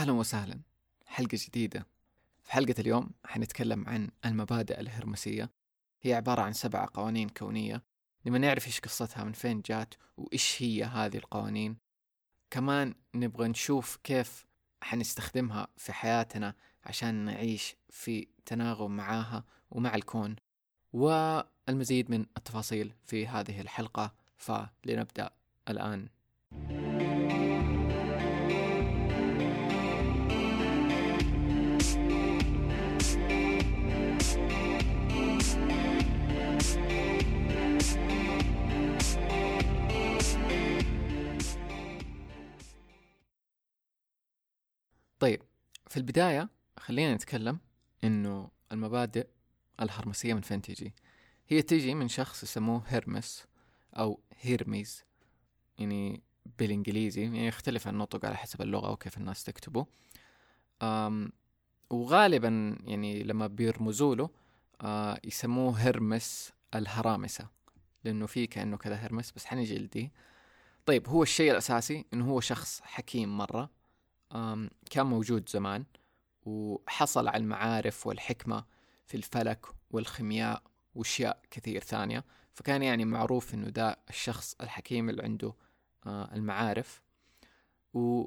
أهلا وسهلا. حلقة جديدة. في حلقة اليوم حنتكلم عن المبادئ الهرمسية. هي عبارة عن سبع قوانين كونية. نبغى نعرف إيش قصتها من فين جات وإيش هي هذه القوانين. كمان نبغى نشوف كيف حنستخدمها في حياتنا عشان نعيش في تناغم معاها ومع الكون. والمزيد من التفاصيل في هذه الحلقة فلنبدأ الآن. طيب في البداية خلينا نتكلم إنه المبادئ الهرمسية من فين تيجي؟ هي تيجي من شخص يسموه هيرمس أو هيرميز يعني بالإنجليزي يعني يختلف النطق على حسب اللغة وكيف الناس تكتبه. أم وغالبا يعني لما بيرمزوا له آه يسموه هرمس الهرامسة لأنه في كأنه كذا هرمس بس حنيجي لدي طيب هو الشيء الأساسي إنه هو شخص حكيم مرة. كان موجود زمان وحصل على المعارف والحكمة في الفلك والخيمياء وأشياء كثير ثانية. فكان يعني معروف إنه ده الشخص الحكيم اللي عنده آه المعارف.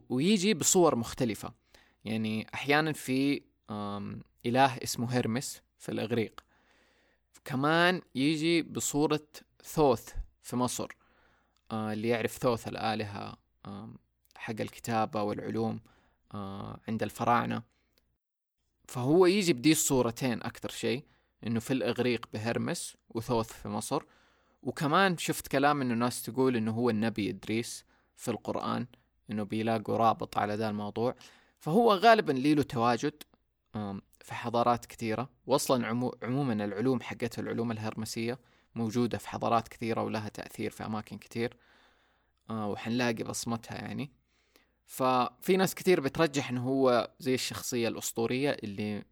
ويجي بصور مختلفة. يعني أحيانا في إله اسمه هيرمس في الإغريق. كمان يجي بصورة ثوث في مصر آه اللي يعرف ثوث الآلهة حق الكتابة والعلوم آه عند الفراعنة. فهو يجي بدي الصورتين أكثر شيء إنه في الإغريق بهرمس وثوث في مصر. وكمان شفت كلام إنه ناس تقول إنه هو النبي إدريس في القرآن إنه بيلاقوا رابط على ذا الموضوع. فهو غالبا لي له تواجد في حضارات كثيرة. وأصلا عمو عموما العلوم حقته العلوم الهرمسية موجودة في حضارات كثيرة ولها تأثير في أماكن كثير آه وحنلاقي بصمتها يعني. ففي ناس كثير بترجح إنه هو زي الشخصية الأسطورية اللي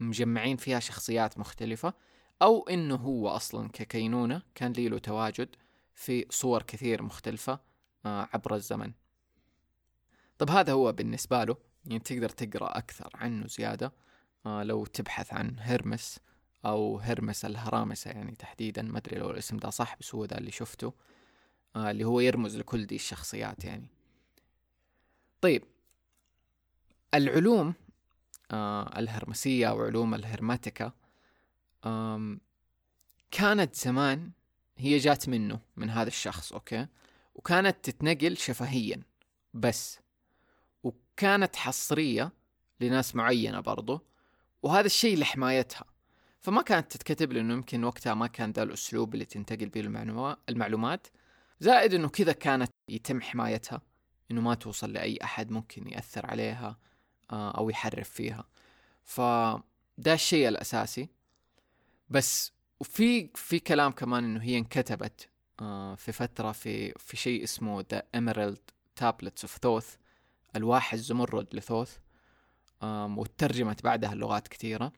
مجمعين فيها شخصيات مختلفة أو إنه هو أصلا ككينونة كان له تواجد في صور كثير مختلفة آه عبر الزمن. طب هذا هو بالنسبة له. يعني تقدر تقرأ أكثر عنه زيادة آه لو تبحث عن هرمس أو هرمس الهرامسة يعني تحديدا. ما أدري لو الاسم ده صح بس هو ده اللي شفته آه اللي هو يرمز لكل دي الشخصيات يعني. طيب العلوم آه الهرمسية أو علوم الهرماتيكا آم كانت زمان هي جات منه من هذا الشخص okay؟ وكانت تتنقل شفهيا بس وكانت حصرية لناس معينة برضو وهذا الشيء لحمايتها. فما كانت تتكتب لأنه يمكن وقتها ما كان ذا الأسلوب اللي تنتقل به المعلومات زائد أنه كذا كانت يتم حمايتها. إنه ما توصل لأي أحد ممكن يأثر عليها أو يحرف فيها. فده الشيء الأساسي. بس وفي في كلام كمان إنه هي انكتبت في فترة في في شيء اسمه the Emerald Tablets of Thoth الواح الزمرد لثوث وترجمت بعدها لغات كثيرة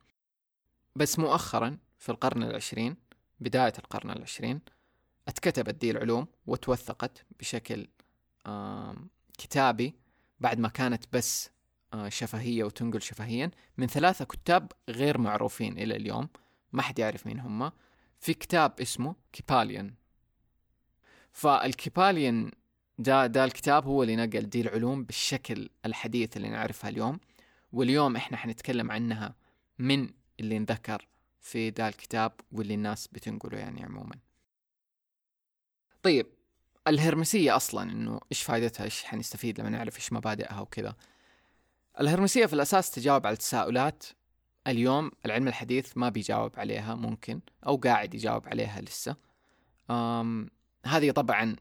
بس مؤخرا في القرن العشرين بداية القرن العشرين اتكتبت دي العلوم وتوثقت بشكل كتابي بعد ما كانت بس شفهية وتنقل شفهيا من ثلاثة كتاب غير معروفين إلى اليوم ما حد يعرف مين هم. في كتاب اسمه كيباليان فالكيباليان ده, ده الكتاب هو اللي نقل دي العلوم بالشكل الحديث اللي نعرفها اليوم. واليوم إحنا حنتكلم عنها من اللي انذكر في ذا الكتاب واللي الناس بتنقله يعني عموما. طيب الهرمسية أصلا إنه إيش فائدتها إيش حنستفيد لما نعرف إيش مبادئها وكذا. الهرمسية في الأساس تجاوب على تساؤلات اليوم العلم الحديث ما بيجاوب عليها ممكن أو قاعد يجاوب عليها لسه. أم هذه طبعا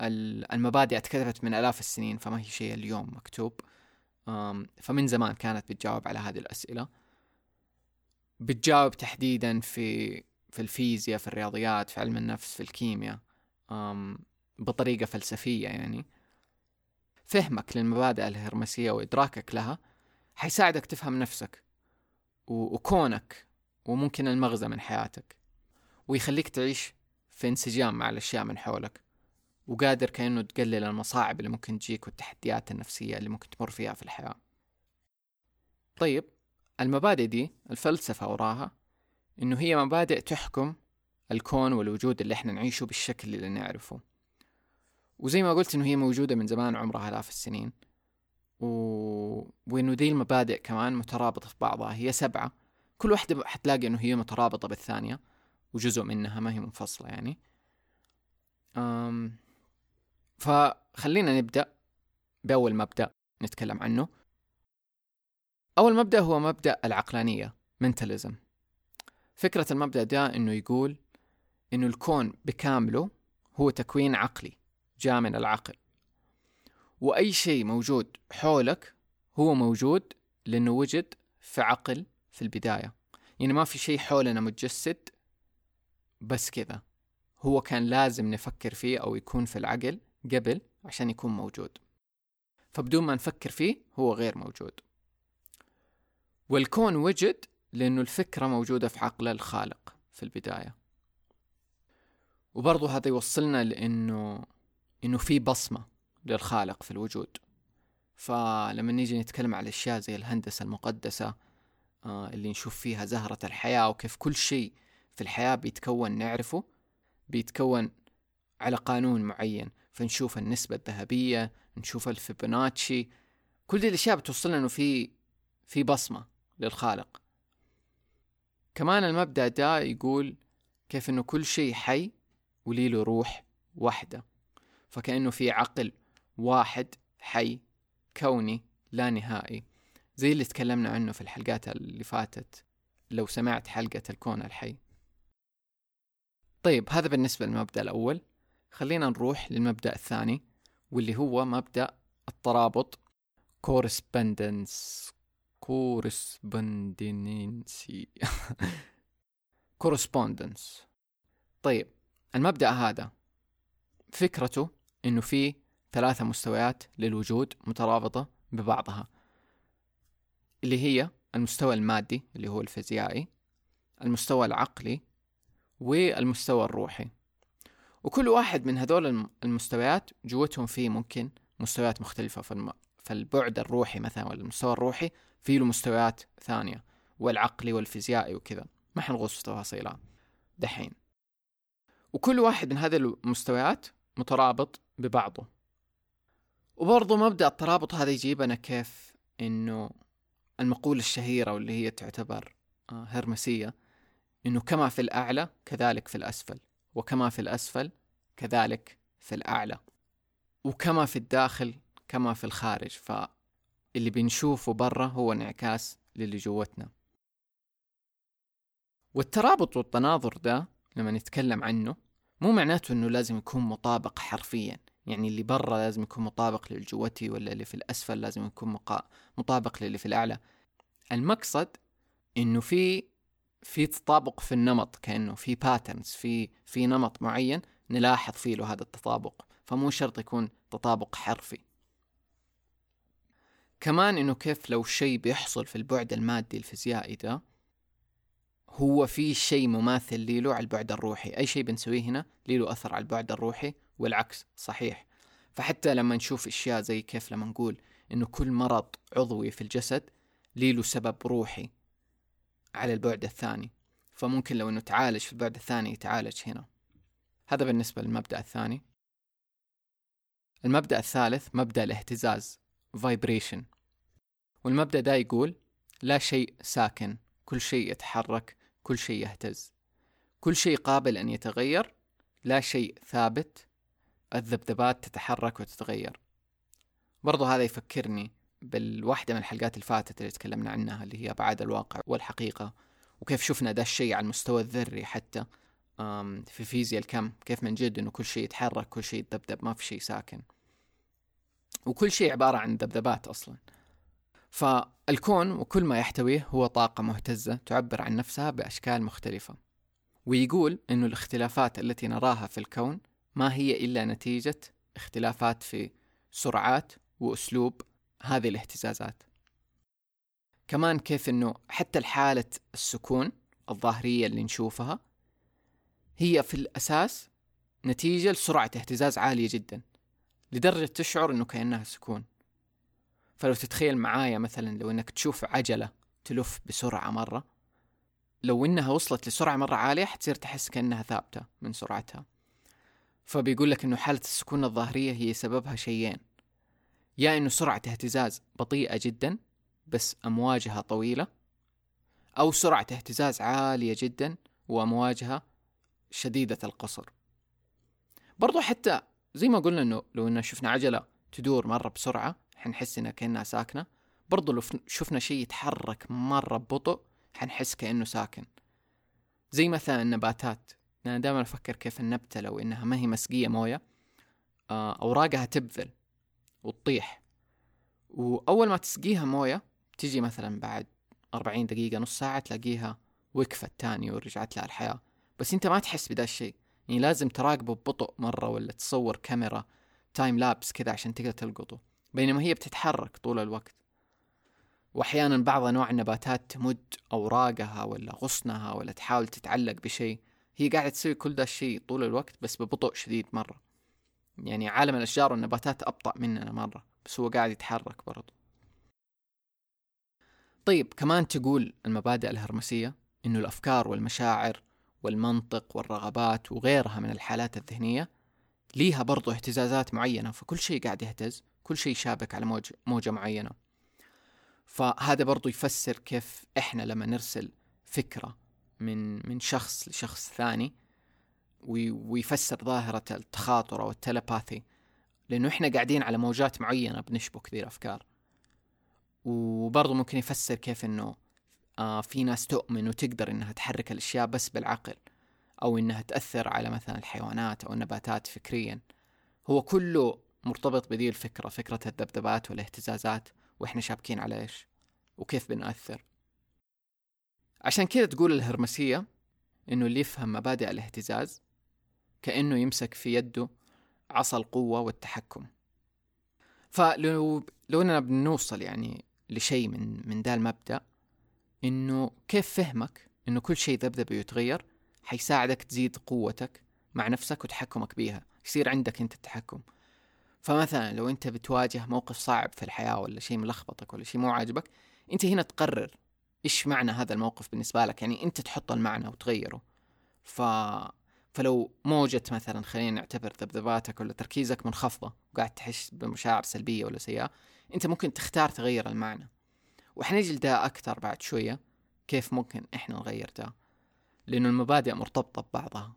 المبادئ اتكتبت من آلاف السنين فما هي شيء اليوم مكتوب. أم فمن زمان كانت بتجاوب على هذه الأسئلة. بتجاوب تحديدا في في الفيزياء في الرياضيات في علم النفس في الكيمياء. بطريقة فلسفية يعني. فهمك للمبادئ الهرمسية وإدراكك لها حيساعدك تفهم نفسك وكونك وممكن المغزى من حياتك ويخليك تعيش في انسجام مع الأشياء من حولك وقادر كأنه تقلل المصاعب اللي ممكن تجيك والتحديات النفسية اللي ممكن تمر فيها في الحياة. طيب المبادئ دي الفلسفة وراها إنه هي مبادئ تحكم الكون والوجود اللي إحنا نعيشه بالشكل اللي نعرفه. وزي ما قلت إنه هي موجودة من زمان عمرها آلاف السنين. و... وإنه دي المبادئ كمان مترابطة في بعضها. هي سبعة. كل واحدة حتلاقي إنه هي مترابطة بالثانية. وجزء منها ما هي منفصلة يعني. أم... فخلينا نبدأ بأول مبدأ نتكلم عنه. أول مبدأ هو مبدأ العقلانية mentalism فكرة المبدأ ده إنه يقول إنه الكون بكامله هو تكوين عقلي. جاء من العقل. وأي شيء موجود حولك هو موجود لأنه وجد في عقل في البداية. يعني ما في شيء حولنا متجسد بس كذا. هو كان لازم نفكر فيه أو يكون في العقل قبل عشان يكون موجود. فبدون ما نفكر فيه هو غير موجود. والكون وجد لأنه الفكرة موجودة في عقل الخالق في البداية. وبرضه هذا يوصلنا لأنه إنه في بصمة للخالق في الوجود. فلما نيجي نتكلم على الأشياء زي الهندسة المقدسة آه اللي نشوف فيها زهرة الحياة وكيف كل شيء في الحياة بيتكون نعرفه بيتكون على قانون معين. فنشوف النسبة الذهبية نشوف الفيبوناتشي كل دي الأشياء بتوصلنا إنه في في بصمة للخالق. كمان المبدأ ده يقول كيف إنه كل شيء حي ولي له روح واحدة فكأنه في عقل واحد حي كوني لا نهائي. زي اللي تكلمنا عنه في الحلقات اللي فاتت لو سمعت حلقة الكون الحي. طيب هذا بالنسبة للمبدأ الأول. خلينا نروح للمبدأ الثاني واللي هو مبدأ الترابط. correspondence كورسبوندنسي كورسبوندنس. طيب المبدأ هذا فكرته إنه في ثلاثة مستويات للوجود مترابطة ببعضها اللي هي المستوى المادي اللي هو الفيزيائي المستوى العقلي والمستوى الروحي. وكل واحد من هذول المستويات جوتهم فيه ممكن مستويات مختلفة. فالبعد الروحي مثلا ولا المستوى الروحي في له مستويات ثانية والعقلي والفيزيائي وكذا. ما حنغوص في تفاصيلها دحين. وكل واحد من هذه المستويات مترابط ببعضه. وبرضه مبدأ الترابط هذا يجيبنا كيف إنه المقولة الشهيرة واللي هي تعتبر آه، هرمسية إنه كما في الأعلى كذلك في الأسفل وكما في الأسفل كذلك في الأعلى وكما في الداخل كما في الخارج. ف اللي بنشوفه برا هو انعكاس للي جوتنا. والترابط والتناظر ده لما نتكلم عنه مو معناته إنه لازم يكون مطابق حرفيا. يعني اللي برا لازم يكون مطابق للي جوتي ولا اللي في الأسفل لازم يكون مقا... مطابق للي في الأعلى. المقصد إنه في في تطابق في النمط كأنه في باترنز في في نمط معين نلاحظ فيه له هذا التطابق. فمو شرط يكون تطابق حرفي. كمان إنه كيف لو شيء بيحصل في البعد المادي الفيزيائي ده هو في شيء مماثل له على البعد الروحي. أي شيء بنسويه هنا له أثر على البعد الروحي والعكس صحيح. فحتى لما نشوف أشياء زي كيف لما نقول إنه كل مرض عضوي في الجسد له سبب روحي على البعد الثاني. فممكن لو إنه تعالج في البعد الثاني يتعالج هنا. هذا بالنسبة للمبدأ الثاني. المبدأ الثالث مبدأ الاهتزاز vibration. والمبدأ ده يقول لا شيء ساكن كل شيء يتحرك كل شيء يهتز. كل شيء قابل أن يتغير لا شيء ثابت الذبذبات تتحرك وتتغير. برضو هذا يفكرني بالواحدة من الحلقات الفاتت اللي تكلمنا عنها اللي هي أبعاد الواقع والحقيقة وكيف شفنا ده الشيء على المستوى الذري حتى في فيزياء الكم كيف من جد إنه كل شيء يتحرك كل شيء يتذبذب ما في شيء ساكن. وكل شيء عبارة عن ذبذبات أصلا. فالكون وكل ما يحتويه هو طاقة مهتزة تعبر عن نفسها بأشكال مختلفة. ويقول أن الاختلافات التي نراها في الكون ما هي إلا نتيجة اختلافات في سرعات وأسلوب هذه الاهتزازات. كمان كيف أنه حتى الحالة السكون الظاهرية اللي نشوفها هي في الأساس نتيجة لسرعة اهتزاز عالية جدا لدرجة تشعر إنه كأنها سكون. فلو تتخيل معايا مثلا لو إنك تشوف عجلة تلف بسرعة مرة لو إنها وصلت لسرعة مرة عالية حتصير تحس كأنها ثابتة من سرعتها. فبيقول لك إنه حالة السكون الظاهرية هي سببها شيئين. يا إنه سرعة اهتزاز بطيئة جدا بس أمواجها طويلة أو سرعة اهتزاز عالية جدا وأمواجها شديدة القصر. برضو حتى زي ما قلنا إنه لو إنه شفنا عجلة تدور مرة بسرعة حنحس انها كأنها ساكنة. برضو لو شفنا شيء يتحرك مرة ببطء حنحس كأنه ساكن. زي مثلا النباتات. أنا دائما أفكر كيف النبتة لو إنها ما هي مسقية موية آه، أوراقها تبذل وتطيح. وأول ما تسقيها موية تجي مثلا بعد أربعين دقيقة نص ساعة تلاقيها وقفت تاني ورجعت لها الحياة. بس أنت ما تحس بدا الشيء يعني لازم تراقبه ببطء مرة ولا تصور كاميرا تايم لابس كذا عشان تقدر تلقطه. بينما هي بتتحرك طول الوقت. وأحيانا بعض أنواع النباتات تمد أوراقها ولا غصنها ولا تحاول تتعلق بشيء. هي قاعدة تسوي كل ده الشيء طول الوقت بس ببطء شديد مرة. يعني عالم الأشجار والنباتات أبطأ مننا مرة بس هو قاعد يتحرك برضه طيب كمان تقول المبادئ الهرمسية إنه الأفكار والمشاعر والمنطق والرغبات وغيرها من الحالات الذهنية ليها برضو اهتزازات معينة فكل شيء قاعد يهتز. كل شيء شابك على موج موجة معينة. فهذا برضو يفسر كيف إحنا لما نرسل فكرة من من شخص لشخص ثاني ويفسر ظاهرة التخاطر أو التلباثي لأنه إحنا قاعدين على موجات معينة بنشبك ذي الأفكار وبرضه ممكن يفسر كيف إنه آه في ناس تؤمن وتقدر إنها تحرك الأشياء بس بالعقل أو إنها تأثر على مثلا الحيوانات أو النباتات فكريا. هو كله مرتبط بذي الفكرة فكرة الذبذبات والاهتزازات وإحنا شابكين على إيش؟ وكيف بنأثر؟ عشان كذا تقول الهرمسية إنه اللي يفهم مبادئ الاهتزاز كأنه يمسك في يده عصا القوة والتحكم. فلو لو إننا بنوصل يعني لشيء من من ذا المبدأ إنه كيف فهمك إنه كل شيء ذبذب يتغير حيساعدك تزيد قوتك مع نفسك وتحكمك بيها؟ يصير عندك أنت التحكم. فمثلا لو أنت بتواجه موقف صعب في الحياة ولا شيء ملخبطك ولا شيء مو عاجبك أنت هنا تقرر إيش معنى هذا الموقف بالنسبة لك؟ يعني أنت تحط المعنى وتغيره. ف فلو موجة مثلا خلينا نعتبر ذبذباتك ولا تركيزك منخفضة وقاعد تحس بمشاعر سلبية ولا سيئة أنت ممكن تختار تغير المعنى. وحنجي لده أكثر بعد شوية كيف ممكن إحنا نغير ده لأنه المبادئ مرتبطة ببعضها.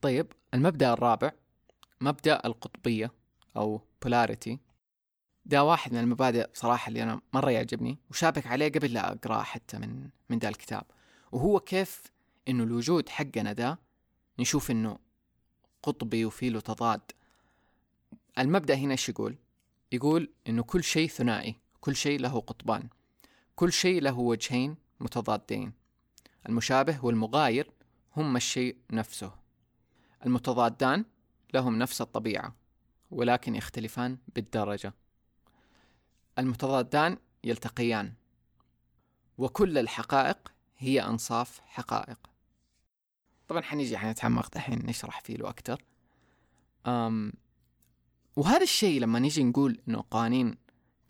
طيب المبدأ الرابع مبدأ القطبية أو polarity. ده واحد من المبادئ صراحة اللي أنا مرة يعجبني وشابك عليه قبل لا أقرأه حتى من من ذا الكتاب. وهو كيف إنه الوجود حقنا ده نشوف إنه قطبي وفي له تضاد المبدأ هنا إيش يقول؟ يقول إنه كل شيء ثنائي كل شيء له قطبان كل شيء له وجهين متضادين. المشابه والمغاير هما الشيء نفسه. المتضادان لهم نفس الطبيعة ولكن يختلفان بالدرجة. المتضادان يلتقيان وكل الحقائق هي أنصاف حقائق. طبعا حنيجي حنتعمق دحين نشرح فيه له أكتر. أم وهذا الشيء لما نيجي نقول إنه قوانين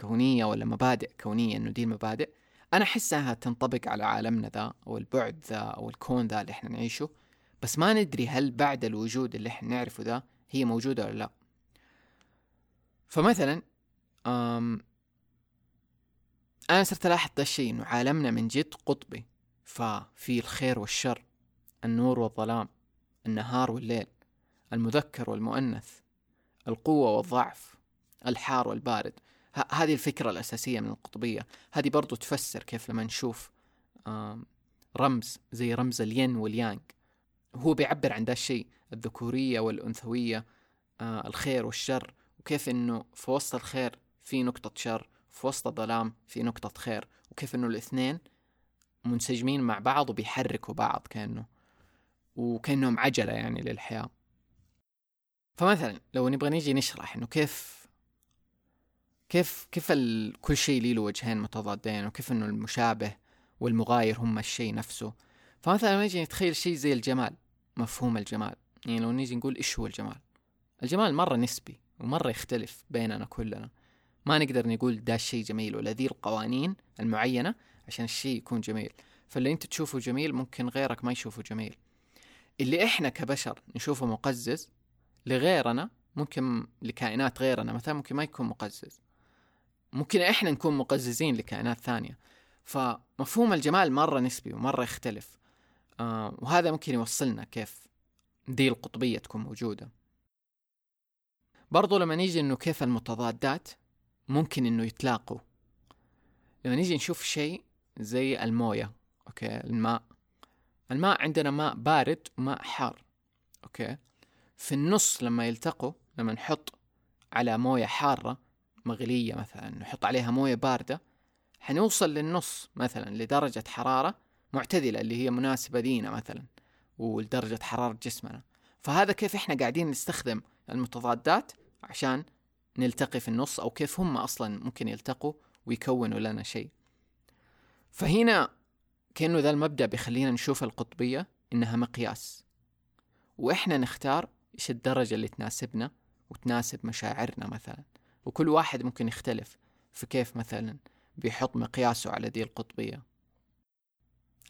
كونية ولا مبادئ كونية إنه دي المبادئ أنا أحسها تنطبق على عالمنا ذا أو البعد ذا أو الكون ذا اللي إحنا نعيشه. بس ما ندري هل بعد الوجود اللي إحنا نعرفه ذا هي موجودة ولا لا. فمثلا أم أنا صرت ألاحظ ذا الشيء إنه عالمنا من جد قطبي. ففي الخير والشر النور والظلام النهار والليل المذكر والمؤنث القوة والضعف الحار والبارد. هذه الفكرة الأساسية من القطبية. هذه برضو تفسر كيف لما نشوف رمز زي رمز الين واليانج هو بيعبر عن ذا الشيء الذكورية والأنثوية آه الخير والشر وكيف إنه في وسط الخير في نقطة شر في وسط الظلام في نقطة خير وكيف إنه الاثنين منسجمين مع بعض وبيحركوا بعض كأنه وكأنهم عجلة يعني للحياة فمثلا لو نبغى نيجي نشرح إنه كيف كيف كيف. كل شيء له وجهين متضادين وكيف إنه المشابه والمغاير هم الشيء نفسه فمثلا لما نيجي نتخيل شيء زي الجمال مفهوم الجمال. يعني لو نيجي نقول إيش هو الجمال؟ الجمال مرة نسبي ومرة يختلف بيننا كلنا. ما نقدر نقول ده الشيء جميل ولا ذي القوانين المعينة عشان الشيء يكون جميل. فاللي أنت تشوفه جميل ممكن غيرك ما يشوفه جميل. اللي إحنا كبشر نشوفه مقزز لغيرنا ممكن لكائنات غيرنا مثلا ممكن ما يكون مقزز. ممكن إحنا نكون مقززين لكائنات ثانية. فمفهوم الجمال مرة نسبي ومرة يختلف. وهذا ممكن يوصلنا كيف دي القطبية تكون موجودة. برضو لما نيجي إنه كيف المتضادات ممكن إنه يتلاقوا. لما نيجي نشوف شيء زي الموية okay الماء. الماء عندنا ماء بارد وماء حار okay. في النص لما يلتقوا لما نحط على موية حارة مغلية مثلا نحط عليها موية باردة حنوصل للنص مثلا لدرجة حرارة معتدلة اللي هي مناسبة لينا مثلا ولدرجة حرارة جسمنا. فهذا كيف إحنا قاعدين نستخدم المتضادات عشان نلتقي في النص أو كيف هم أصلا ممكن يلتقوا ويكونوا لنا شيء. فهنا كأنه ذا المبدأ بيخلينا نشوف القطبية إنها مقياس. وإحنا نختار إيش الدرجة اللي تناسبنا وتناسب مشاعرنا مثلا. وكل واحد ممكن يختلف في كيف مثلا بيحط مقياسه على دي القطبية.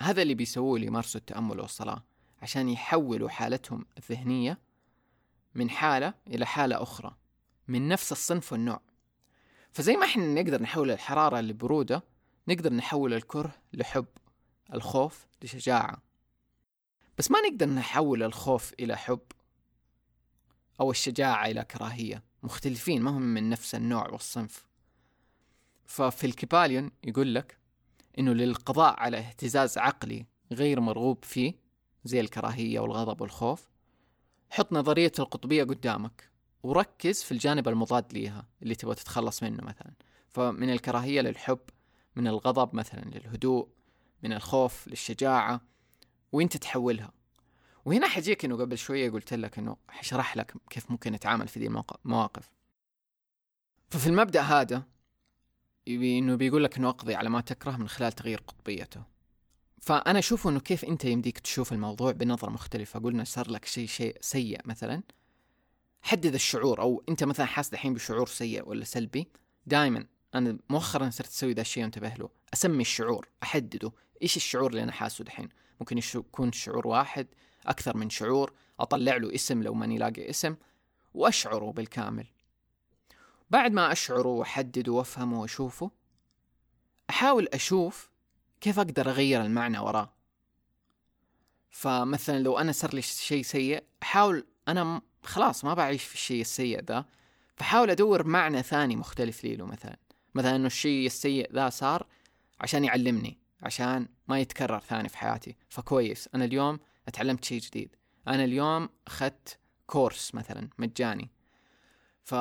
هذا اللي بيسووه اللي يمارسوا التأمل والصلاة عشان يحولوا حالتهم الذهنية من حالة إلى حالة أخرى من نفس الصنف والنوع. فزي ما إحنا نقدر نحول الحرارة لبرودة نقدر نحول الكره لحب الخوف لشجاعة. بس ما نقدر نحول الخوف إلى حب أو الشجاعة إلى كراهية. مختلفين ما هم من نفس النوع والصنف. ففي الكيباليون يقول لك إنه للقضاء على اهتزاز عقلي غير مرغوب فيه زي الكراهية والغضب والخوف حط نظرية القطبية قدامك وركز في الجانب المضاد ليها اللي تبغى تتخلص منه مثلا. فمن الكراهية للحب من الغضب مثلا للهدوء من الخوف للشجاعة وإنت تحولها. وهنا حجيك إنه قبل شوية قلت لك إنه حشرح لك كيف ممكن نتعامل في ذي المواقف ففي المبدأ هذا إنه بيقول لك إنه أقضي على ما تكره من خلال تغيير قطبيته. فأنا أشوف إنه كيف أنت يمديك تشوف الموضوع بنظرة مختلفة. قلنا صار لك شيء شيء سيء مثلا. حدد الشعور أو أنت مثلا حاس دحين بشعور سيء ولا سلبي. دائما أنا مؤخرا صرت أسوي ذا الشيء وأنتبه له. أسمي الشعور أحدده. إيش الشعور اللي أنا حاسه دحين؟ ممكن يكون شعور واحد أكثر من شعور. أطلع له اسم لو ماني لاقي اسم. وأشعره بالكامل. بعد ما أشعره وأحدده وأفهمه وأشوفه أحاول أشوف كيف أقدر أغير المعنى وراه. فمثلا لو أنا صار لي شيء سيء أحاول أنا خلاص ما بعيش في الشيء السيء ذا فحاول أدور معنى ثاني مختلف لي له مثلا. مثلا إنه الشيء السيء ذا صار عشان يعلمني عشان ما يتكرر ثاني في حياتي. فكويس أنا اليوم أتعلمت شيء جديد. أنا اليوم أخذت كورس مثلا مجاني. ف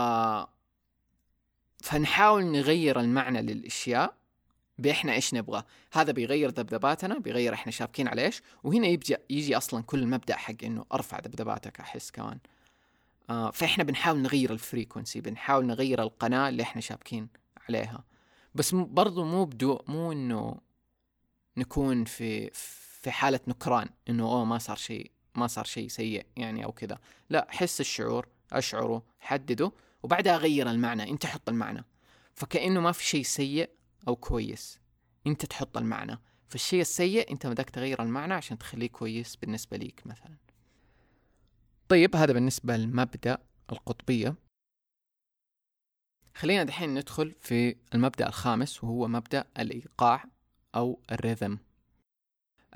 فنحاول نغير المعنى للأشياء بإحنا إيش نبغى. هذا بيغير ذبذباتنا بيغير إحنا شابكين على إيش. وهنا يجي يجي أصلا كل المبدا حق إنه أرفع ذبذباتك أحس كمان. آه فإحنا بنحاول نغير الفريكونسي بنحاول نغير القناة اللي إحنا شابكين عليها. بس برضو مو بدو مو إنه نكون في في حالة نكران إنه أوه ما صار شيء ما صار شيء سيء يعني أو كذا. لا حس الشعور أشعره حدده. وبعدها غير المعنى أنت حط المعنى. فكأنه ما في شيء سيء أو كويس أنت تحط المعنى. فالشيء السيء أنت بدك تغير المعنى عشان تخليه كويس بالنسبة ليك مثلا. طيب هذا بالنسبة لمبدأ القطبية. خلينا دحين ندخل في المبدأ الخامس وهو مبدأ الإيقاع أو الريذم.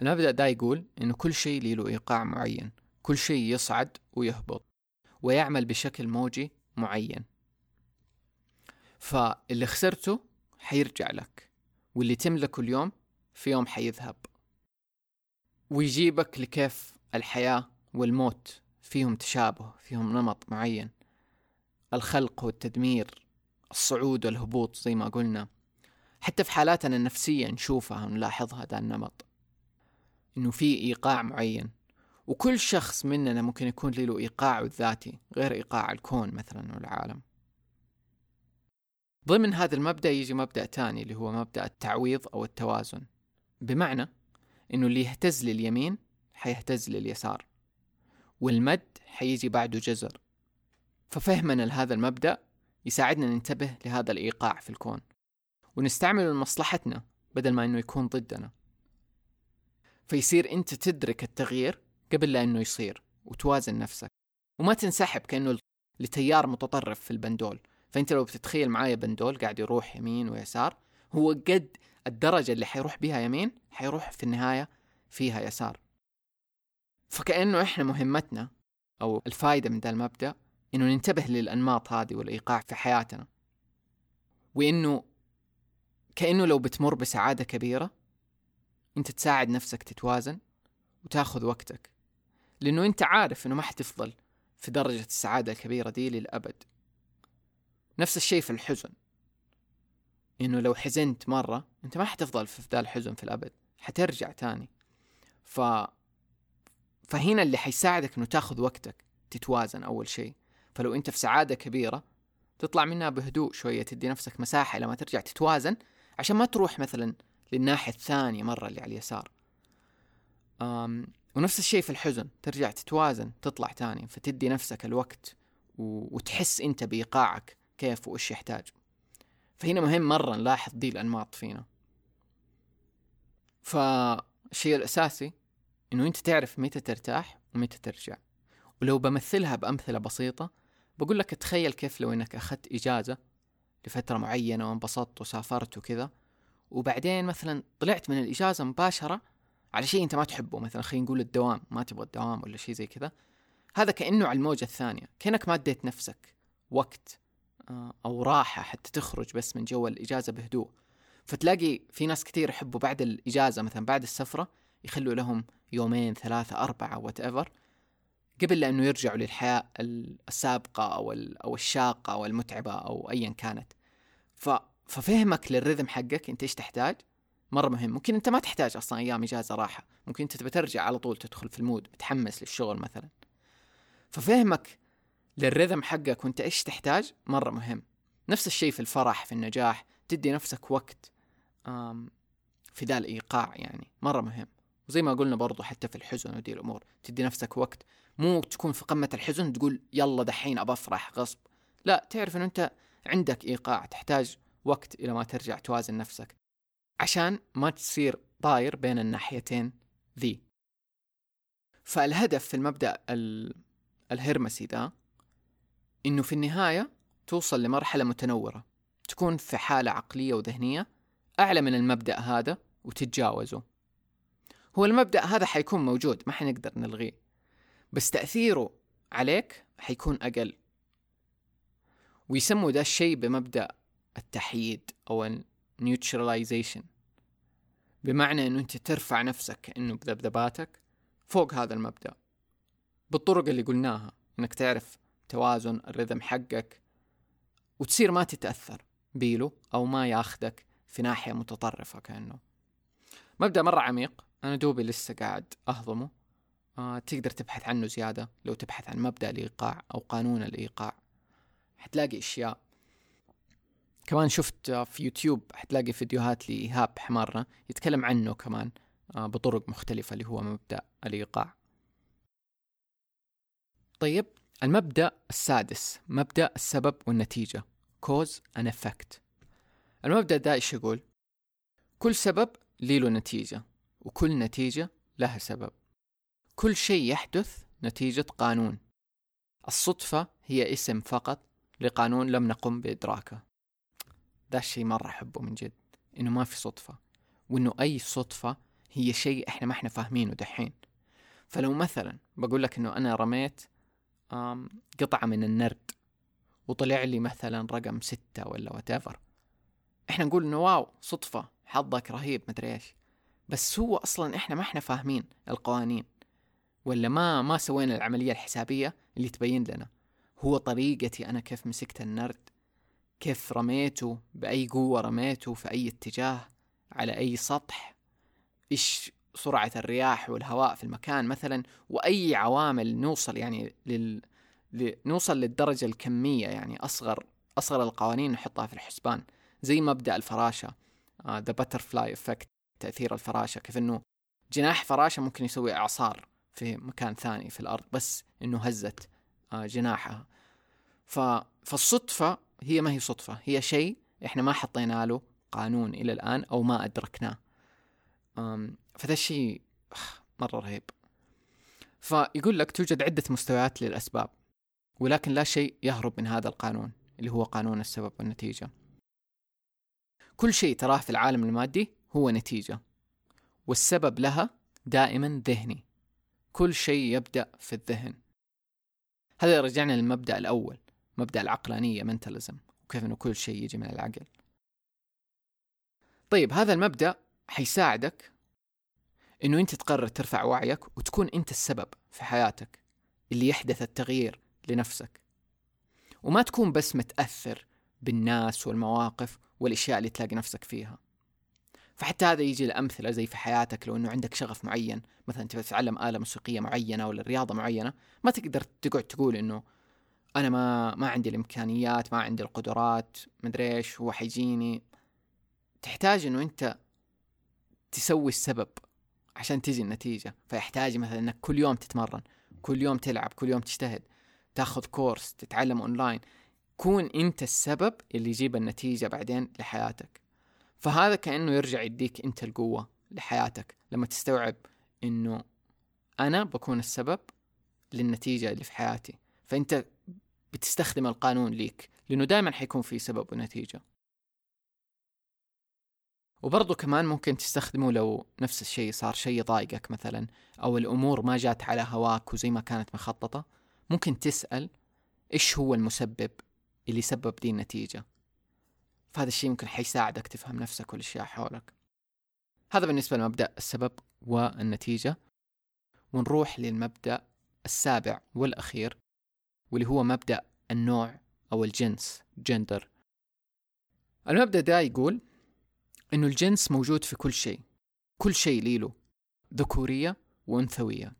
المبدأ ده يقول إنه كل شيء له إيقاع معين كل شيء يصعد ويهبط ويعمل بشكل موجي معين. فاللي خسرته حيرجع لك واللي تملكه اليوم في يوم حيذهب. ويجيبك لكيف الحياة والموت فيهم تشابه فيهم نمط معين. الخلق والتدمير الصعود والهبوط زي ما قلنا. حتى في حالاتنا النفسية نشوفها ونلاحظها ذا النمط. إنه في إيقاع معين. وكل شخص مننا ممكن يكون له إيقاعه الذاتي غير إيقاع الكون مثلا والعالم. ضمن هذا المبدأ يجي مبدأ تاني اللي هو مبدأ التعويض أو التوازن. بمعنى إنه اللي يهتز لليمين حيهتز لليسار والمد حيجي بعده جزر. ففهمنا لهذا المبدأ يساعدنا ننتبه لهذا الإيقاع في الكون ونستعمله لمصلحتنا بدل ما إنه يكون ضدنا. فيصير أنت تدرك التغيير قبل لا إنه يصير وتوازن نفسك. وما تنسحب كأنه لتيار متطرف في البندول. فأنت لو بتتخيل معايا بندول قاعد يروح يمين ويسار هو قد الدرجة اللي حيروح بها يمين حيروح في النهاية فيها يسار. فكأنه إحنا مهمتنا أو الفائدة من ذا المبدأ إنه ننتبه للأنماط هذه والإيقاع في حياتنا. وإنه كأنه لو بتمر بسعادة كبيرة أنت تساعد نفسك تتوازن وتاخذ وقتك. لأنه أنت عارف إنه ما حتفضل في درجة السعادة الكبيرة دي للأبد. نفس الشيء في الحزن. إنه لو حزنت مرة أنت ما حتفضل في ذا الحزن في الأبد حترجع تاني. ف فهنا اللي حيساعدك إنه تاخذ وقتك تتوازن أول شيء. فلو أنت في سعادة كبيرة تطلع منها بهدوء شوية تدي نفسك مساحة لما ترجع تتوازن عشان ما تروح مثلا للناحية الثانية مرة اللي على اليسار. أم ونفس الشيء في الحزن ترجع تتوازن تطلع تاني فتدي نفسك الوقت و... وتحس انت بإيقاعك كيف وإيش يحتاج. فهنا مهم مرة نلاحظ دي الأنماط فينا. فالشيء الأساسي إنه أنت تعرف متى ترتاح ومتى ترجع. ولو بمثلها بأمثلة بسيطة بقول لك تخيل كيف لو إنك أخذت إجازة لفترة معينة وانبسطت وسافرت وكذا وبعدين مثلا طلعت من الإجازة مباشرة على شيء أنت ما تحبه مثلا خلينا نقول الدوام ما تبغى الدوام ولا شيء زي كذا. هذا كأنه على الموجة الثانية كأنك ما اديت نفسك وقت آه، أو راحة حتى تخرج بس من جو الإجازة بهدوء. فتلاقي في ناس كثير يحبوا بعد الإجازة مثلا بعد السفرة يخلوا لهم يومين ثلاثة أربعة whatever قبل لأنه يرجعوا للحياة السابقة أو أو الشاقة أو المتعبة أو أيا كانت. ف ففهمك لل rhythm حقك أنت إيش تحتاج مرة مهم. ممكن أنت ما تحتاج أصلا أيام إجازة راحة. ممكن أنت تبى ترجع على طول تدخل في ال mood متحمس للشغل مثلا. ففهمك للرذم حقك وأنت إيش تحتاج مرة مهم. نفس الشيء في الفرح في النجاح. تدي نفسك وقت في ذا الإيقاع يعني. مرة مهم. وزي ما قلنا برضو حتى في الحزن ودي الأمور. تدي نفسك وقت. مو تكون في قمة الحزن تقول يلا دحين أبى أفرح غصب. لا تعرف انه أنت عندك إيقاع تحتاج وقت إلى ما ترجع توازن نفسك. عشان ما تصير طاير بين الناحيتين ذي. فالهدف في المبدأ الهرمسي ذا إنه في النهاية توصل لمرحلة متنورة. تكون في حالة عقلية وذهنية أعلى من المبدأ هذا وتتجاوزه. هو المبدأ هذا حيكون موجود ما حنقدر نلغيه. بس تأثيره عليك حيكون أقل. ويسموا ده الشيء بمبدأ التحييد أو neutralization. بمعنى إنه أنت ترفع نفسك كانه بذبذباتك فوق هذا المبدأ بالطرق اللي قلناها إنك تعرف توازن الرذم حقك وتصير ما تتأثر بيله أو ما ياخذك في ناحية متطرفة كأنه. مبدأ مرة عميق أنا دوبي لسه قاعد أهضمه. آه تقدر تبحث عنه زيادة لو تبحث عن مبدأ الايقاع أو قانون الايقاع حتلاقي أشياء كمان شفت في يوتيوب حتلاقي فيديوهات لإيهاب حمارنا يتكلم عنه كمان آه، بطرق مختلفة اللي هو مبدأ الإيقاع. طيب المبدأ السادس مبدأ السبب والنتيجة cause and effect. المبدأ ده إيش يقول؟ كل سبب له نتيجة وكل نتيجة لها سبب. كل شيء يحدث نتيجة قانون. الصدفة هي اسم فقط لقانون لم نقم بإدراكه. ذا الشيء مرة أحبه من جد إنه ما في صدفة وإنه أي صدفة هي شيء إحنا ما إحنا فاهمينه دحين. فلو مثلا بقول لك إنه أنا رميت قطعة من النرد وطلع لي مثلا رقم ستة ولا whatever إحنا نقول إنه wow صدفة حظك رهيب مدري إيش. بس هو أصلا إحنا ما إحنا فاهمين القوانين ولا ما ما سوينا العملية الحسابية اللي تبين لنا. هو طريقتي أنا كيف مسكت النرد كيف رميته بأي قوة رميته في أي اتجاه؟ على أي سطح؟ إيش سرعة الرياح والهواء في المكان مثلا؟ وأي عوامل نوصل يعني لل... ل... نوصل للدرجة الكمية يعني أصغر أصغر القوانين نحطها في الحسبان. زي مبدأ الفراشة ذا butterfly effect تأثير الفراشة كيف إنه جناح فراشة ممكن يسوي إعصار في مكان ثاني في الأرض بس إنه هزت uh, جناحها. ف... فالصدفة هي ما هي صدفة هي شيء إحنا ما حطينا له قانون إلى الآن أو ما أدركناه. فذا الشيء مرة رهيب. فيقول لك توجد عدة مستويات للأسباب ولكن لا شيء يهرب من هذا القانون اللي هو قانون السبب والنتيجة. كل شيء تراه في العالم المادي هو نتيجة والسبب لها دائما ذهني. كل شيء يبدأ في الذهن. هذا رجعنا للمبدأ الأول. مبدأ العقلانية منتاليزم وكيف أنه كل شيء يجي من العقل. طيب هذا المبدأ حيساعدك إنه أنت تقرر ترفع وعيك وتكون أنت السبب في حياتك اللي يحدث التغيير لنفسك. وما تكون بس متأثر بالناس والمواقف والأشياء اللي تلاقي نفسك فيها. فحتى هذا يجي الأمثلة زي في حياتك لو أنه عندك شغف معين مثلا تبغى تتعلم آلة موسيقية معينة ولا رياضة معينة ما تقدر تقعد تقول أنه أنا ما ما عندي الإمكانيات ما عندي القدرات مدري إيش هو حيجيني تحتاج أنه أنت تسوي السبب عشان تجي النتيجة. فيحتاج مثلا أنك كل يوم تتمرن كل يوم تلعب كل يوم تجتهد تاخذ كورس تتعلم أونلاين. كون أنت السبب اللي يجيب النتيجة بعدين لحياتك. فهذا كأنه يرجع يديك أنت القوة لحياتك. لما تستوعب أنه أنا بكون السبب للنتيجة اللي في حياتي. فأنت بتستخدم القانون ليك لأنه دائما حيكون في سبب ونتيجة. وبرضه كمان ممكن تستخدمه لو نفس الشيء صار شيء ضايقك مثلا أو الأمور ما جات على هواك وزي ما كانت مخططة ممكن تسأل إيش هو المسبب اللي سبب دي النتيجة؟ فهذا الشيء ممكن حيساعدك تفهم نفسك والأشياء حولك. هذا بالنسبة لمبدأ السبب والنتيجة. ونروح للمبدأ السابع والأخير. واللي هو مبدأ النوع أو الجنس جندر المبدأ ده يقول إنه الجنس موجود في كل شيء كل شيء ليله ذكورية وأنثوية.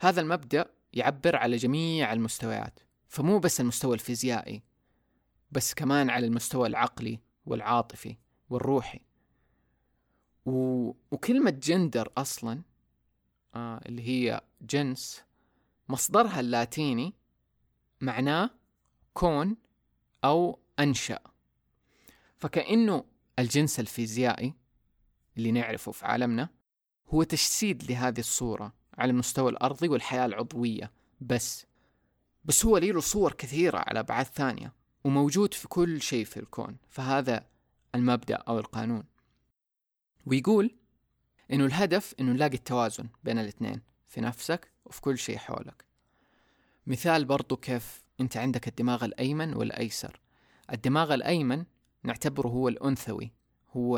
هذا المبدأ يعبر على جميع المستويات فمو بس المستوى الفيزيائي بس كمان على المستوى العقلي والعاطفي والروحي. و... وكلمة جندر أصلا آه اللي هي جنس مصدرها اللاتيني معناه كون أو أنشأ. فكأنه الجنس الفيزيائي اللي نعرفه في عالمنا هو تجسيد لهذه الصورة على المستوى الأرضي والحياة العضوية بس بس هو له صور كثيرة على أبعاد ثانية وموجود في كل شيء في الكون فهذا المبدأ أو القانون. ويقول إنه الهدف إنه نلاقي التوازن بين الاثنين. في نفسك وفي كل شيء حولك. مثال برضو كيف أنت عندك الدماغ الأيمن والأيسر. الدماغ الأيمن نعتبره هو الأنثوي هو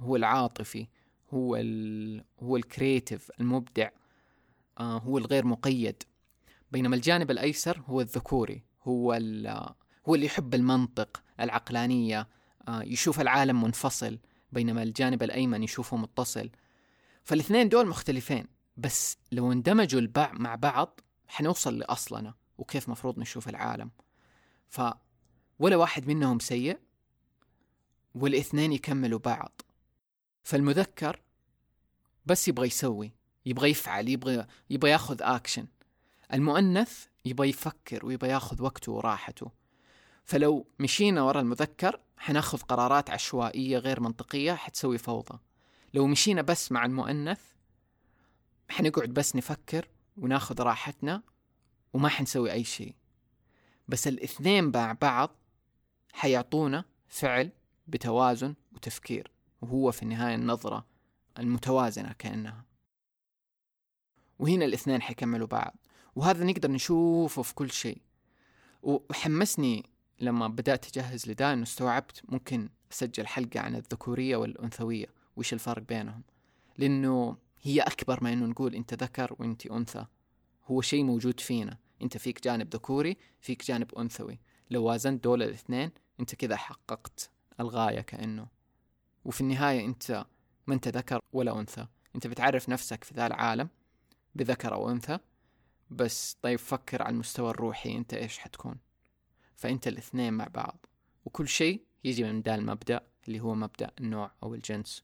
هو العاطفي هو ال هو الكريتيف المبدع آه هو الغير مقيد. بينما الجانب الأيسر هو الذكوري هو هو اللي يحب المنطق العقلانية آه، يشوف العالم منفصل بينما الجانب الأيمن يشوفه متصل. فالاثنين دول مختلفين. بس لو اندمجوا البع مع بعض حنوصل لأصلنا وكيف مفروض نشوف العالم. ف ولا واحد منهم سيء والاثنين يكملوا بعض. فالمذكر بس يبغى يسوي يبغى يفعل يبغى يبغى ياخذ اكشن المؤنث يبغى يفكر ويبغى ياخذ وقته وراحته. فلو مشينا ورا المذكر حناخذ قرارات عشوائية غير منطقية حتسوي فوضى. لو مشينا بس مع المؤنث حنقعد بس نفكر وناخذ راحتنا وما حنسوي أي شيء. بس الاثنين مع بعض حيعطونا فعل بتوازن وتفكير وهو في النهاية النظرة المتوازنة كأنها. وهنا الاثنين حيكملوا بعض وهذا نقدر نشوفه في كل شيء. وحمسني لما بدأت أجهز لدا إنه استوعبت ممكن أسجل حلقة عن الذكورية والأنثوية وش الفرق بينهم. لأنه هي أكبر ما إنه نقول أنت ذكر وأنت أنثى. هو شيء موجود فينا. أنت فيك جانب ذكوري فيك جانب أنثوي. لو وازنت دول الاثنين أنت كذا حققت الغاية كأنه. وفي النهاية أنت ما أنت ذكر ولا أنثى. أنت بتعرف نفسك في ذا العالم بذكر أو أنثى. بس طيب فكر على المستوى الروحي أنت إيش حتكون. فأنت الاثنين مع بعض. وكل شيء يجي من دا المبدأ اللي هو مبدأ النوع أو الجنس.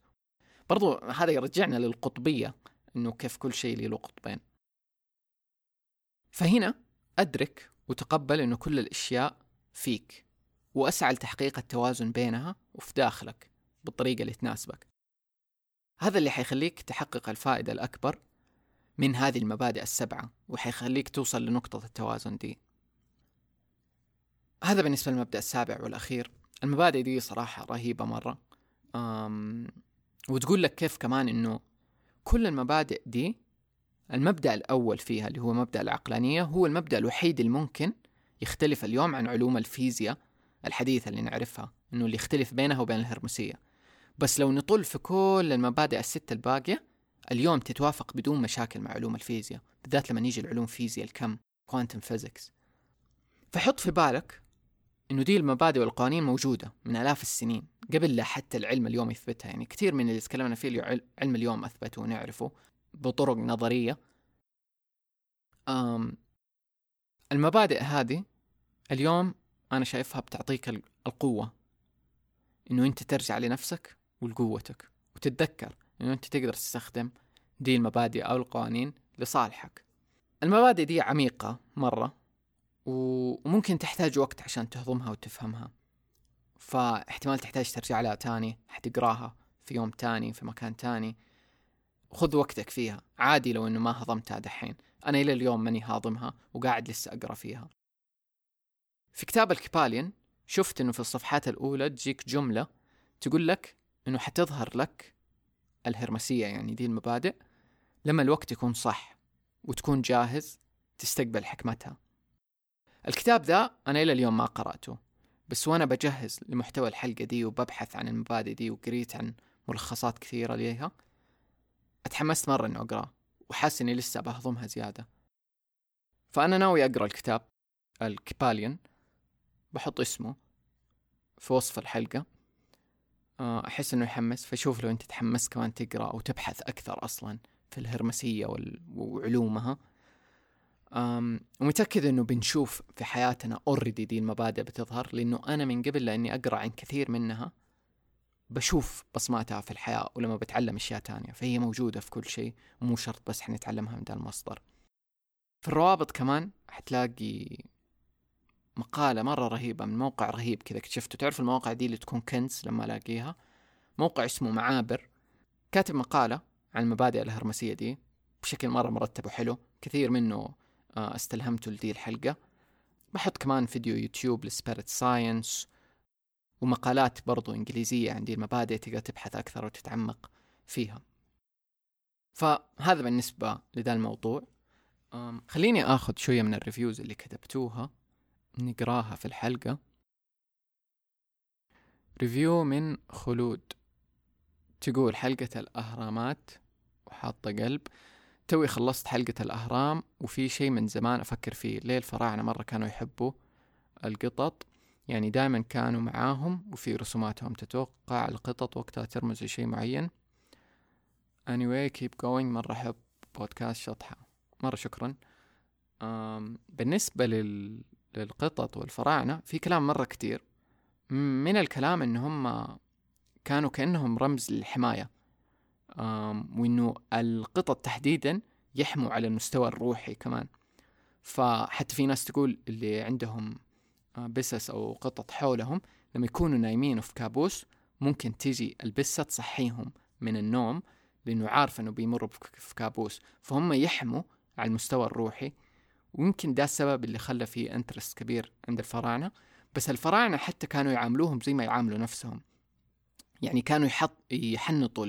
برضو هذا يرجعنا للقطبية أنه كيف كل شيء له قطبين. فهنا أدرك وتقبل أنه كل الأشياء فيك وأسعى لتحقيق التوازن بينها وفي داخلك بالطريقة اللي تناسبك. هذا اللي حيخليك تحقق الفائدة الأكبر من هذه المبادئ السبعة وحيخليك توصل لنقطة التوازن دي. هذا بالنسبة للمبدأ السابع والأخير. المبادئ دي صراحة رهيبة مرة. أم وتقول لك كيف كمان إنه كل المبادئ دي المبدأ الأول فيها اللي هو مبدأ العقلانية هو المبدأ الوحيد الممكن يختلف اليوم عن علوم الفيزياء الحديثة اللي نعرفها إنه اللي يختلف بينها وبين الهرمسية. بس لو نطل في كل المبادئ الستة الباقية اليوم تتوافق بدون مشاكل مع علوم الفيزياء بالذات لما نيجي لعلوم فيزياء الكم quantum physics فحط في بالك إنه دي المبادئ والقوانين موجودة من آلاف السنين. قبل لا حتى العلم اليوم يثبتها. يعني كثير من اللي تكلمنا فيه علم اليوم أثبته ونعرفه بطرق نظرية. أم المبادئ هذه اليوم أنا شايفها بتعطيك القوة. إنه أنت ترجع لنفسك ولقوتك وتتذكر إنه أنت تقدر تستخدم دي المبادئ أو القوانين لصالحك. المبادئ دي عميقة مرة وممكن تحتاج وقت عشان تهضمها وتفهمها. فاحتمال تحتاج ترجع لها تاني حتقراها في يوم تاني في مكان تاني. خذ وقتك فيها. عادي لو إنه ما هضمتها دحين. أنا إلى اليوم ماني هاضمها وقاعد لسه أقرأ فيها. في كتاب الكبالين شفت إنه في الصفحات الأولى تجيك جملة تقول لك إنه حتظهر لك الهرمسية يعني دي المبادئ لما الوقت يكون صح وتكون جاهز تستقبل حكمتها. الكتاب ذا أنا إلى اليوم ما قرأته. بس وأنا بجهز لمحتوى الحلقة دي وببحث عن المبادئ دي وقريت عن ملخصات كثيرة ليها أتحمست مرة إني اقراه وحاسس إني لسه بهضمها زيادة. فأنا ناوي أقرأ الكتاب الكباليون بحط اسمه في وصف الحلقة. آه، أحس إنه يحمس فشوف لو أنت تحمست كمان تقرأ أو تبحث أكثر أصلا في الهرمسية وعلومها. ومتأكد إنه بنشوف في حياتنا اوريدي دي المبادئ بتظهر لأنه أنا من قبل لاني أقرأ عن كثير منها بشوف بصماتها في الحياة ولما بتعلم أشياء تانية فهي موجودة في كل شيء مو شرط بس حنتعلمها من ذا المصدر. في الروابط كمان حتلاقي مقالة مرة رهيبة من موقع رهيب كذا اكتشفته. تعرف المواقع دي اللي تكون كنز لما ألاقيها؟ موقع اسمه معابر. كاتب مقالة عن المبادئ الهرمسية دي بشكل مرة مرتب وحلو. كثير منه استلهمته لدي الحلقة. بحط كمان فيديو يوتيوب ل Spirit Science ومقالات برضو إنجليزية عن دي المبادئ تقدر تبحث أكثر وتتعمق فيها. فهذا بالنسبة لذا الموضوع. خليني أخذ شوية من ال reviews اللي كتبتوها نقراها في الحلقة. review من خلود. تقول حلقة الأهرامات وحاطة قلب. توي خلصت حلقة الأهرام وفي شيء من زمان أفكر فيه. ليه الفراعنة مرة كانوا يحبوا القطط؟ يعني دائما كانوا معاهم وفي رسوماتهم تتوقع القطط وقتها ترمز لشيء معين. Anyway keep going. مرة أحب بودكاست شطحة. مرة شكرا. بالنسبة لل... للقطط والفراعنة في كلام مرة كتير. من الكلام إن هم كانوا كأنهم رمز للحماية. وإنه القطط تحديدا يحموا على المستوى الروحي كمان. فحتى في ناس تقول اللي عندهم بسس أو قطط حولهم لما يكونوا نايمين في كابوس ممكن تيجي البسة تصحيهم من النوم لأنه عارف أنه بيمروا في كابوس. فهم يحموا على المستوى الروحي ويمكن ده السبب اللي خلى فيه انترست كبير عند الفراعنة. بس الفراعنة حتى كانوا يعاملوهم زي ما يعاملوا نفسهم. يعني كانوا يحط يحنطوا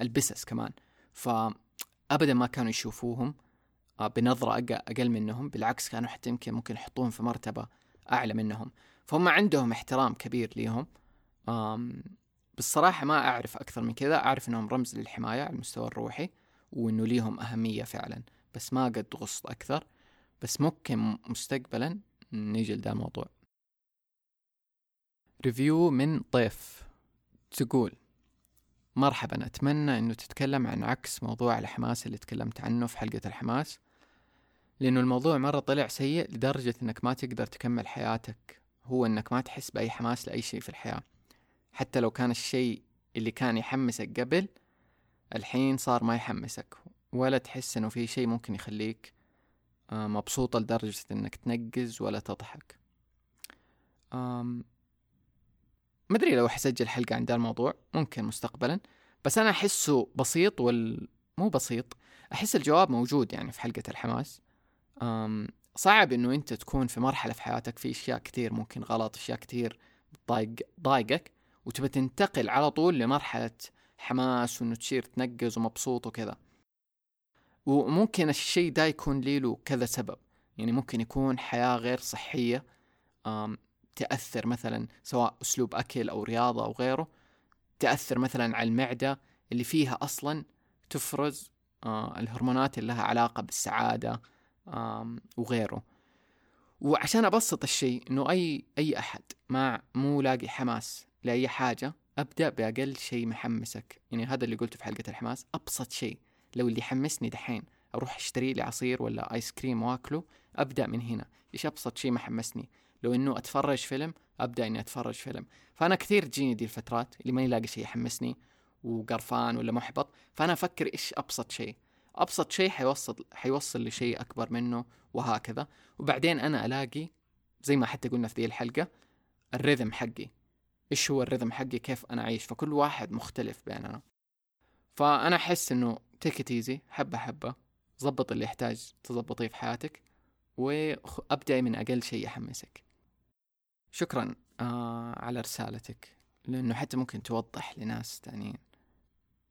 البسس كمان. فأبدا ما كانوا يشوفوهم آه، بنظرة أقل منهم بالعكس كانوا حتى يمكن ممكن يحطوهم في مرتبة أعلى منهم. فهم عندهم احترام كبير ليهم. بالصراحة ما أعرف أكثر من كذا. أعرف إنهم رمز للحماية على المستوى الروحي وإنه ليهم أهمية فعلا. بس ما قد غصت أكثر. بس ممكن مستقبلا نيجي لذا الموضوع. ريفيو من طيف. تقول مرحبا أتمنى أنه تتكلم عن عكس موضوع الحماس اللي تكلمت عنه في حلقة الحماس لأنه الموضوع مرة طلع سيء لدرجة إنك ما تقدر تكمل حياتك هو إنك ما تحس بأي حماس لأي شيء في الحياة حتى لو كان الشيء اللي كان يحمسك قبل الحين صار ما يحمسك ولا تحس إنه في شيء ممكن يخليك آه، مبسوطة لدرجة إنك تنقز ولا تضحك. ما أدري لو حسجل حلقة عن ذا الموضوع ممكن مستقبلا. بس أنا أحسه بسيط وال مو بسيط أحس الجواب موجود يعني في حلقة الحماس. أم صعب إنه أنت تكون في مرحلة في حياتك في أشياء كثير ممكن غلط أشياء كثير ضايق ضايقك وتبى تنتقل على طول لمرحلة حماس وإنه تصير تنقز ومبسوط وكذا. وممكن الشيء ده يكون له كذا سبب يعني ممكن يكون حياة غير صحية. تأثر مثلا سواء أسلوب أكل أو رياضة أو غيره تأثر مثلا على المعدة اللي فيها أصلا تفرز آه الهرمونات اللي لها علاقة بالسعادة وغيره. وعشان أبسط الشيء إنه أي أي أحد ما مو لاقي حماس لأي حاجة أبدأ بأقل شيء محمسك. يعني هذا اللي قلته في حلقة الحماس. أبسط شيء لو اللي يحمسني دحين أروح أشتري لي عصير ولا آيس كريم وأكله أبدأ من هنا. إيش أبسط شيء ما حمسني لو إنه أتفرج فيلم أبدأ إني أتفرج فيلم. فأنا كثير تجيني دي الفترات اللي ماني لاقي شيء يحمسني وقرفان ولا محبط. فأنا أفكر إيش أبسط شيء. أبسط شيء حيوصل حيوصل لشيء أكبر منه وهكذا. وبعدين أنا ألاقي زي ما حتى قلنا في ذي الحلقة الريذم حقي. إيش هو الريذم حقي؟ كيف أنا أعيش؟ فكل واحد مختلف بيننا. فأنا أحس إنه تيك ايزي حبة حبة. ظبط اللي يحتاج تظبطيه في حياتك وأبدأ من أقل شيء يحمسك. شكرا آه على رسالتك لأنه حتى ممكن توضح لناس تانيين.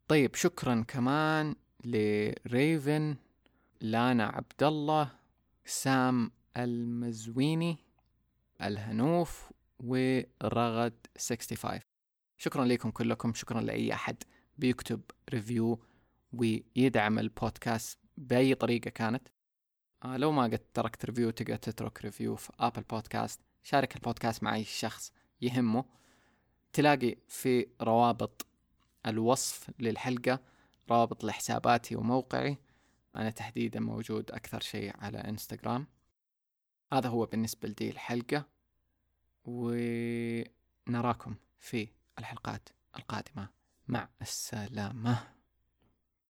طيب شكرا كمان لريفن لانا عبد الله سام المزويني الهنوف ورغد 65 شكرا لكم كلكم شكرا لأي أحد بيكتب review ويدعم البودكاست بأي طريقة كانت. آه لو ما قد تركت review تقدر تترك review في Apple Podcasts شارك البودكاست مع أي شخص يهمه. تلاقي في روابط الوصف للحلقة رابط لحساباتي وموقعي. أنا تحديدا موجود أكثر شيء على إنستغرام. هذا هو بالنسبة لدي الحلقة ونراكم في الحلقات القادمة. مع السلامة.